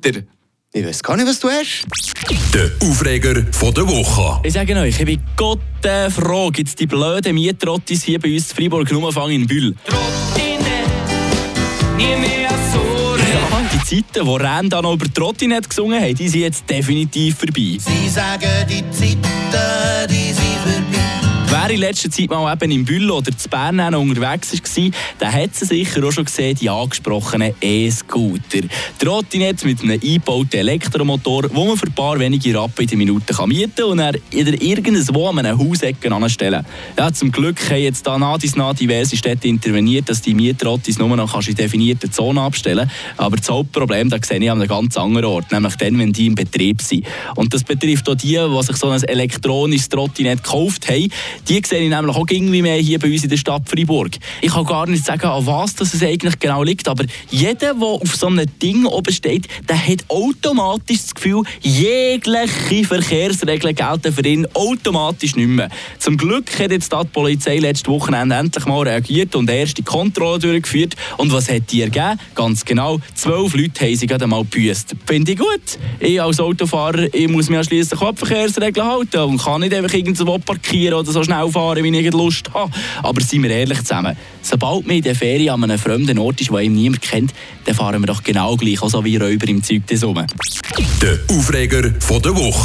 E-Scooter. Ich weiß gar nicht, was du hast. Der Aufreger von der Woche. Ich sage euch, ich bin Gott äh, froh, gibt es die blöden Mietrottis hier bei uns in Freiburg nur Anfang in Bühl. nie mehr so Ja, die Zeiten, wo Ren da noch über Trottinett gesungen haben, die sind jetzt definitiv vorbei. Sie sagen, die Zeiten, die. Wer in letzter Zeit mal eben im Bühl oder zu Bern unterwegs war, der hat sie sicher auch schon gesehen, die angesprochenen E-Scooter. Trottinett mit einem eingebauten Elektromotor, wo man für ein paar wenige Rappen in der Minute mieten kann und dann wieder irgendwo an einem Hausecken anstellen Ja, zum Glück haben jetzt da nah dies nah diverse Städte interveniert, dass die Mietrottis nur noch kannst in definierten Zonen abstellen Aber das Hauptproblem, das sehe ich an einem ganz anderen Ort, nämlich dann, wenn die im Betrieb sind. Und das betrifft auch die, die sich so ein elektronisches Trottinett gekauft haben. Die sehe ich nämlich auch irgendwie mehr hier bei uns in der Stadt Freiburg. Ich kann gar nicht sagen, an was das es eigentlich genau liegt, aber jeder, der auf so einem Ding oben steht, der hat automatisch das Gefühl, jegliche Verkehrsregeln gelten für ihn automatisch nicht mehr. Zum Glück hat jetzt die Polizei letztes Wochenende endlich mal reagiert und erste Kontrolle durchgeführt. Und was hat die ergeben? Ganz genau, zwölf Leute haben sie gerade mal gebüßt. Finde ich gut. Ich als Autofahrer ich muss mich an schliesslich Verkehrsregeln halten und kann nicht einfach irgendwo parkieren oder so schnell fahren, wie ich Lust habe. Aber seien wir ehrlich zusammen, sobald man in der Ferien an einem fremden Ort ist, ihm niemand kennt, dann fahren wir doch genau gleich, auch so wie Räuber im Zeug des. Der Aufreger von der Woche.